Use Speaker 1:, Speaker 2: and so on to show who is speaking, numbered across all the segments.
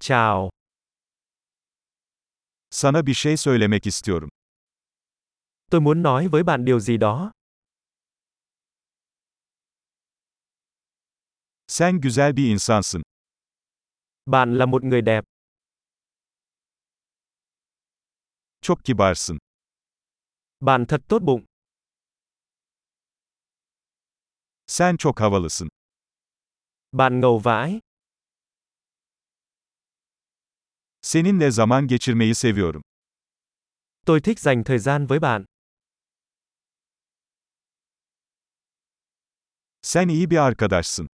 Speaker 1: Chào.
Speaker 2: Sana bir şey söylemek istiyorum.
Speaker 1: Tôi muốn nói với bạn điều gì đó.
Speaker 2: Sen güzel bir insansın.
Speaker 1: Bạn là một người đẹp.
Speaker 2: Çok kibarsın.
Speaker 1: Bạn thật tốt bụng.
Speaker 2: Sen çok havalısın.
Speaker 1: Bạn ngầu vãi.
Speaker 2: Seninle zaman geçirmeyi seviyorum.
Speaker 1: Tôi thích dành thời gian với bạn.
Speaker 2: Sen iyi bir arkadaşsın.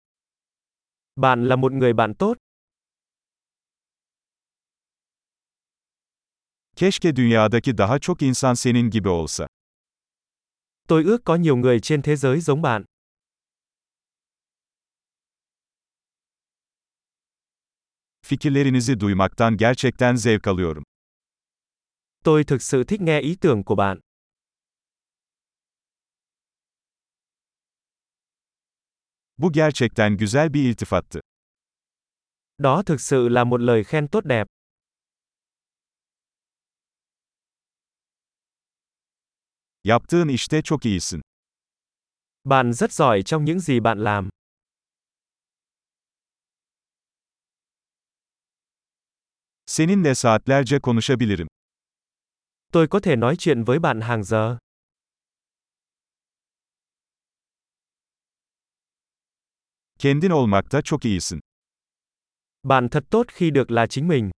Speaker 1: Bạn là một người bạn tốt.
Speaker 2: Keşke dünyadaki daha çok insan senin gibi olsa.
Speaker 1: Tôi ước có nhiều người trên thế giới giống bạn.
Speaker 2: Fikirlerinizi duymaktan gerçekten zevk alıyorum.
Speaker 1: Tôi thực sự thích nghe ý tưởng của bạn.
Speaker 2: Bu gerçekten güzel bir iltifattı.
Speaker 1: Đó thực sự là một lời khen tốt đẹp.
Speaker 2: Yaptığın işte çok iyisin.
Speaker 1: Bạn rất giỏi trong những gì bạn làm.
Speaker 2: Seninle saatlerce konuşabilirim.
Speaker 1: Tôi có thể nói chuyện với bạn hàng giờ.
Speaker 2: Kendin olmakta çok iyisin.
Speaker 1: Bạn thật tốt khi được là chính mình.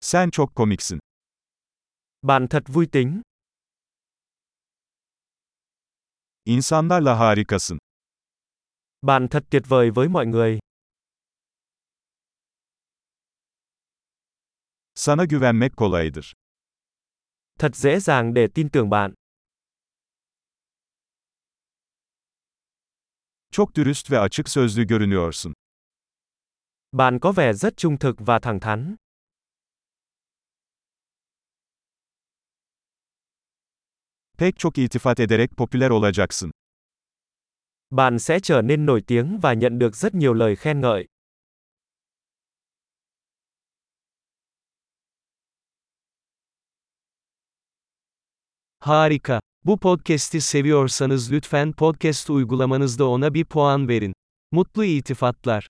Speaker 2: Sen çok komiksin.
Speaker 1: Bạn thật vui tính.
Speaker 2: İnsanlarla harikasın.
Speaker 1: Bạn thật tuyệt vời với mọi người.
Speaker 2: Sana güvenmek kolaydır.
Speaker 1: Thật dễ dàng để tin tưởng bạn.
Speaker 2: Çok dürüst ve açık sözlü görünüyorsun.
Speaker 1: Bạn có vẻ rất trung thực và thẳng thắn.
Speaker 2: Pek çok iltifat ederek popüler olacaksın.
Speaker 1: Bạn sẽ trở nên nổi tiếng và nhận được rất nhiều lời khen ngợi.
Speaker 3: Harika. Bu podcast'i seviyorsanız lütfen podcast uygulamanızda ona bir puan verin. Mutlu itifatlar.